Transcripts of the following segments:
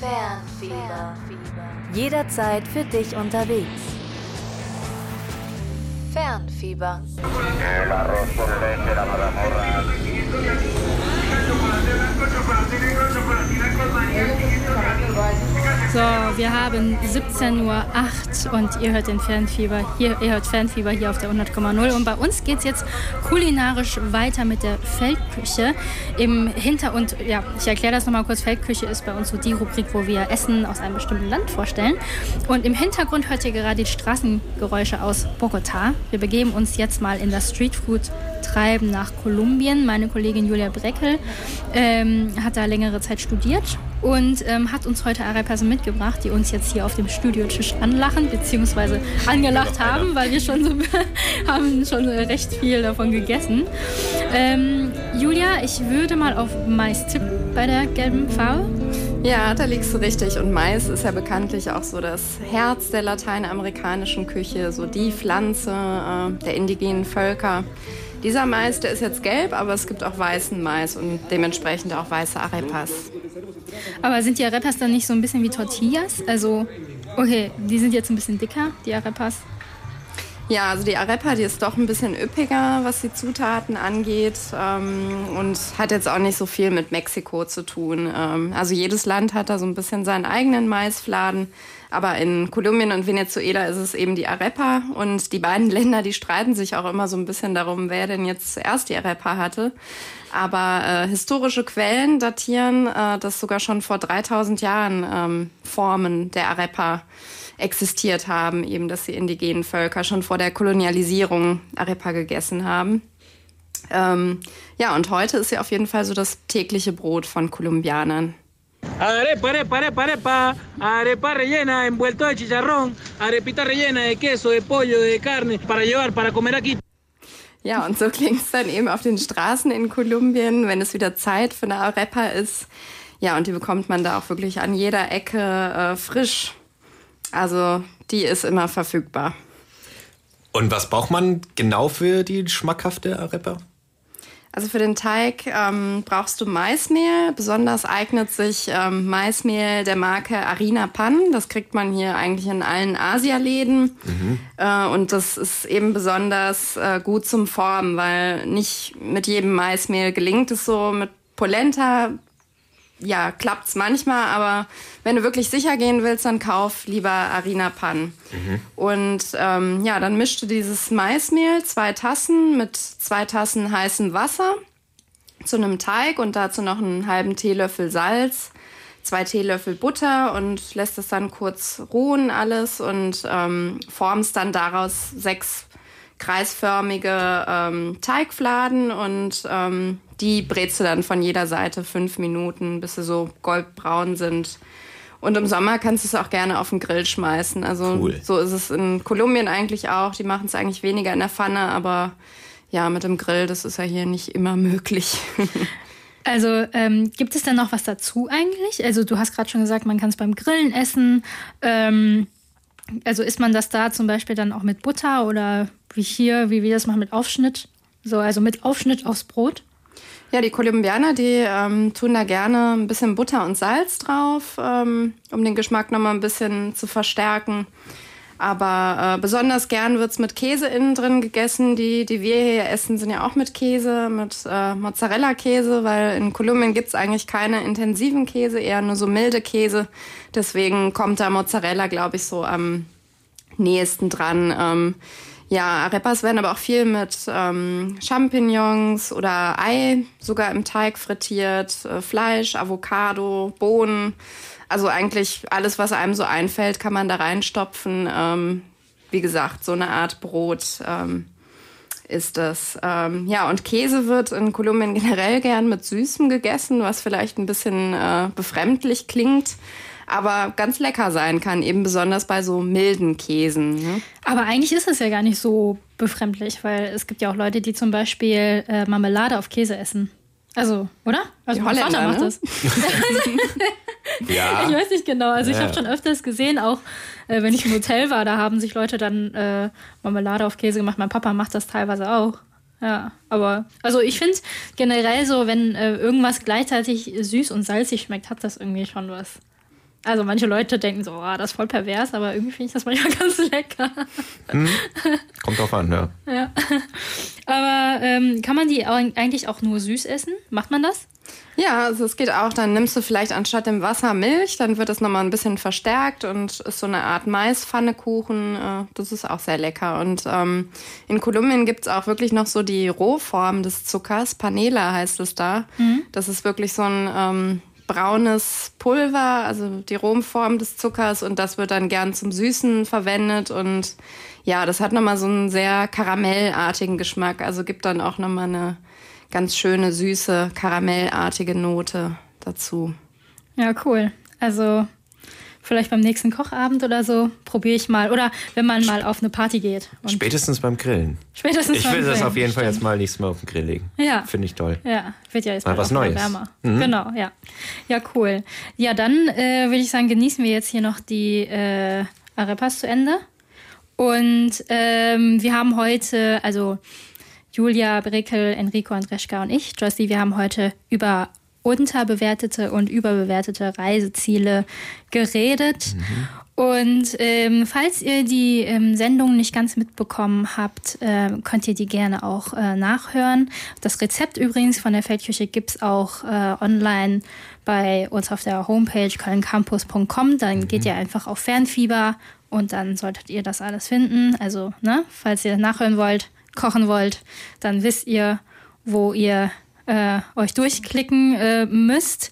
Fernfieber. Jederzeit für dich unterwegs. Fernfieber. So, wir haben 17.08 Uhr und ihr hört den Fernfieber hier, ihr hört Fernfieber hier auf der 100,0 und bei uns geht es jetzt kulinarisch weiter mit der Feldküche. Im Hintergrund, ja, ich erkläre das nochmal kurz, Feldküche ist bei uns so die Rubrik, wo wir Essen aus einem bestimmten Land vorstellen. Und im Hintergrund hört ihr gerade die Straßengeräusche aus Bogota. Wir begeben uns jetzt mal in das Streetfood treiben nach Kolumbien. Meine Kollegin Julia Breckel ähm, hat da längere Zeit studiert und ähm, hat uns heute Arepas mitgebracht, die uns jetzt hier auf dem Studiotisch anlachen bzw. angelacht haben, weil wir schon so haben schon recht viel davon gegessen. Ähm, Julia, ich würde mal auf Mais tippen bei der gelben Farbe. Ja, da liegst du richtig. Und Mais ist ja bekanntlich auch so das Herz der lateinamerikanischen Küche, so die Pflanze äh, der indigenen Völker. Dieser Mais, der ist jetzt gelb, aber es gibt auch weißen Mais und dementsprechend auch weiße Arepas. Aber sind die Arepas dann nicht so ein bisschen wie Tortillas? Also, okay, die sind jetzt ein bisschen dicker, die Arepas. Ja, also die Arepa, die ist doch ein bisschen üppiger, was die Zutaten angeht ähm, und hat jetzt auch nicht so viel mit Mexiko zu tun. Ähm, also jedes Land hat da so ein bisschen seinen eigenen Maisfladen. Aber in Kolumbien und Venezuela ist es eben die Arepa. Und die beiden Länder, die streiten sich auch immer so ein bisschen darum, wer denn jetzt zuerst die Arepa hatte. Aber äh, historische Quellen datieren, äh, dass sogar schon vor 3000 Jahren ähm, Formen der Arepa existiert haben, eben dass die indigenen Völker schon vor der Kolonialisierung Arepa gegessen haben. Ähm, ja, und heute ist sie auf jeden Fall so das tägliche Brot von Kolumbianern. Arepa, arepa, arepa, arepa, arepa rellena, envuelto de chicharrón, arepita rellena de queso, de pollo, de carne, para llevar, para comer aquí. Ja, und so klingt es dann eben auf den Straßen in Kolumbien, wenn es wieder Zeit für eine Arepa ist. Ja, und die bekommt man da auch wirklich an jeder Ecke äh, frisch. Also die ist immer verfügbar. Und was braucht man genau für die schmackhafte Arepa? Also für den Teig ähm, brauchst du Maismehl. Besonders eignet sich ähm, Maismehl der Marke Arina Pan. Das kriegt man hier eigentlich in allen Asialäden. Mhm. Äh, und das ist eben besonders äh, gut zum Formen, weil nicht mit jedem Maismehl gelingt es so. Mit Polenta ja, klappt's manchmal, aber wenn du wirklich sicher gehen willst, dann kauf lieber Arina Pan. Mhm. Und ähm, ja, dann mischst du dieses Maismehl, zwei Tassen mit zwei Tassen heißem Wasser zu einem Teig und dazu noch einen halben Teelöffel Salz, zwei Teelöffel Butter und lässt es dann kurz ruhen alles und ähm, formst dann daraus sechs kreisförmige ähm, Teigfladen und ähm, die brätst du dann von jeder Seite fünf Minuten, bis sie so goldbraun sind. Und im Sommer kannst du es auch gerne auf den Grill schmeißen. Also cool. so ist es in Kolumbien eigentlich auch. Die machen es eigentlich weniger in der Pfanne, aber ja, mit dem Grill, das ist ja hier nicht immer möglich. Also ähm, gibt es denn noch was dazu eigentlich? Also du hast gerade schon gesagt, man kann es beim Grillen essen. Ähm, also isst man das da zum Beispiel dann auch mit Butter oder wie hier, wie wir das machen mit Aufschnitt? So, also mit Aufschnitt aufs Brot? Ja, die Kolumbianer, die ähm, tun da gerne ein bisschen Butter und Salz drauf, ähm, um den Geschmack nochmal ein bisschen zu verstärken. Aber äh, besonders gern wird's mit Käse innen drin gegessen. Die, die wir hier essen, sind ja auch mit Käse, mit äh, Mozzarella-Käse, weil in Kolumbien gibt's eigentlich keine intensiven Käse, eher nur so milde Käse. Deswegen kommt da Mozzarella, glaube ich, so am nächsten dran. Ähm, ja, Arepas werden aber auch viel mit ähm, Champignons oder Ei sogar im Teig frittiert, äh, Fleisch, Avocado, Bohnen. Also eigentlich alles, was einem so einfällt, kann man da reinstopfen. Ähm, wie gesagt, so eine Art Brot ähm, ist das. Ähm, ja, und Käse wird in Kolumbien generell gern mit Süßem gegessen, was vielleicht ein bisschen äh, befremdlich klingt aber ganz lecker sein kann, eben besonders bei so milden Käsen. Ne? Aber eigentlich ist es ja gar nicht so befremdlich, weil es gibt ja auch Leute, die zum Beispiel äh, Marmelade auf Käse essen. Also, oder? Also, mein Vater macht ne? das. ja. Ich weiß nicht genau. Also, ich ja. habe schon öfters gesehen, auch äh, wenn ich im Hotel war, da haben sich Leute dann äh, Marmelade auf Käse gemacht. Mein Papa macht das teilweise auch. Ja, aber also ich finde generell so, wenn äh, irgendwas gleichzeitig süß und salzig schmeckt, hat das irgendwie schon was. Also manche Leute denken so, oh, das ist voll pervers, aber irgendwie finde ich das manchmal ganz lecker. Mhm. Kommt drauf an, ja. ja. Aber ähm, kann man die eigentlich auch nur süß essen? Macht man das? Ja, also es geht auch. Dann nimmst du vielleicht anstatt dem Wasser Milch, dann wird das nochmal ein bisschen verstärkt und ist so eine Art Maispfannekuchen. Äh, das ist auch sehr lecker. Und ähm, in Kolumbien gibt es auch wirklich noch so die Rohform des Zuckers. Panela heißt es da. Mhm. Das ist wirklich so ein ähm, braunes Pulver, also die Rohform des Zuckers. Und das wird dann gern zum Süßen verwendet. Und ja, das hat nochmal so einen sehr karamellartigen Geschmack. Also gibt dann auch nochmal eine ganz schöne, süße, karamellartige Note dazu. Ja, cool. Also vielleicht beim nächsten Kochabend oder so probiere ich mal. Oder wenn man mal auf eine Party geht. Spätestens beim Grillen. Spätestens ich beim will Grillen. das auf jeden Fall jetzt mal nächstes Mal auf den Grill legen. Ja. Finde ich toll. Ja, wird ja jetzt Mal was Neues. wärmer. Mhm. Genau, ja. Ja, cool. Ja, dann äh, würde ich sagen, genießen wir jetzt hier noch die äh, Arepas zu Ende. Und ähm, wir haben heute, also Julia, Brekel, Enrico, Andreschka und ich, Josie, wir haben heute über unterbewertete und überbewertete Reiseziele geredet. Und ähm, falls ihr die ähm, Sendung nicht ganz mitbekommen habt, äh, könnt ihr die gerne auch äh, nachhören. Das Rezept übrigens von der Feldküche gibt's auch äh, online bei uns auf der Homepage kölncampus.com. Dann geht ihr einfach auf Fernfieber und dann solltet ihr das alles finden. Also, ne, falls ihr nachhören wollt, kochen wollt, dann wisst ihr, wo ihr äh, euch durchklicken äh, müsst.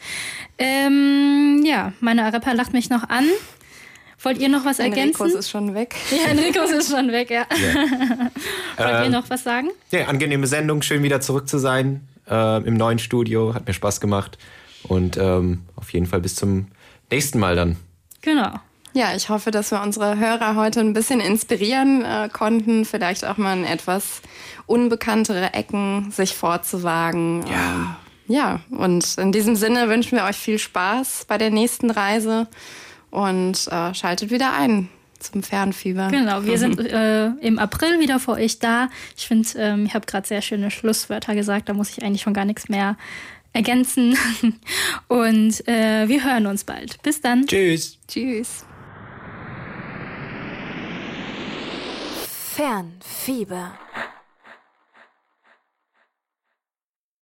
Ähm, ja, meine Arepa lacht mich noch an. Wollt ihr noch was ergänzen? Enricos ist schon weg. ja, Enricos ist schon weg, ja. Wollt ihr Ähm, noch was sagen? Ja, angenehme Sendung, schön wieder zurück zu sein äh, im neuen Studio. Hat mir Spaß gemacht. Und ähm, auf jeden Fall bis zum nächsten Mal dann. Genau. Ja, ich hoffe, dass wir unsere Hörer heute ein bisschen inspirieren äh, konnten, vielleicht auch mal in etwas unbekanntere Ecken sich vorzuwagen. Ja. Ähm, ja, und in diesem Sinne wünschen wir euch viel Spaß bei der nächsten Reise und äh, schaltet wieder ein zum Fernfieber. Genau, wir sind äh, im April wieder für euch da. Ich finde, ähm, ich habe gerade sehr schöne Schlusswörter gesagt, da muss ich eigentlich schon gar nichts mehr ergänzen. Und äh, wir hören uns bald. Bis dann. Tschüss. Tschüss. Fernfieber.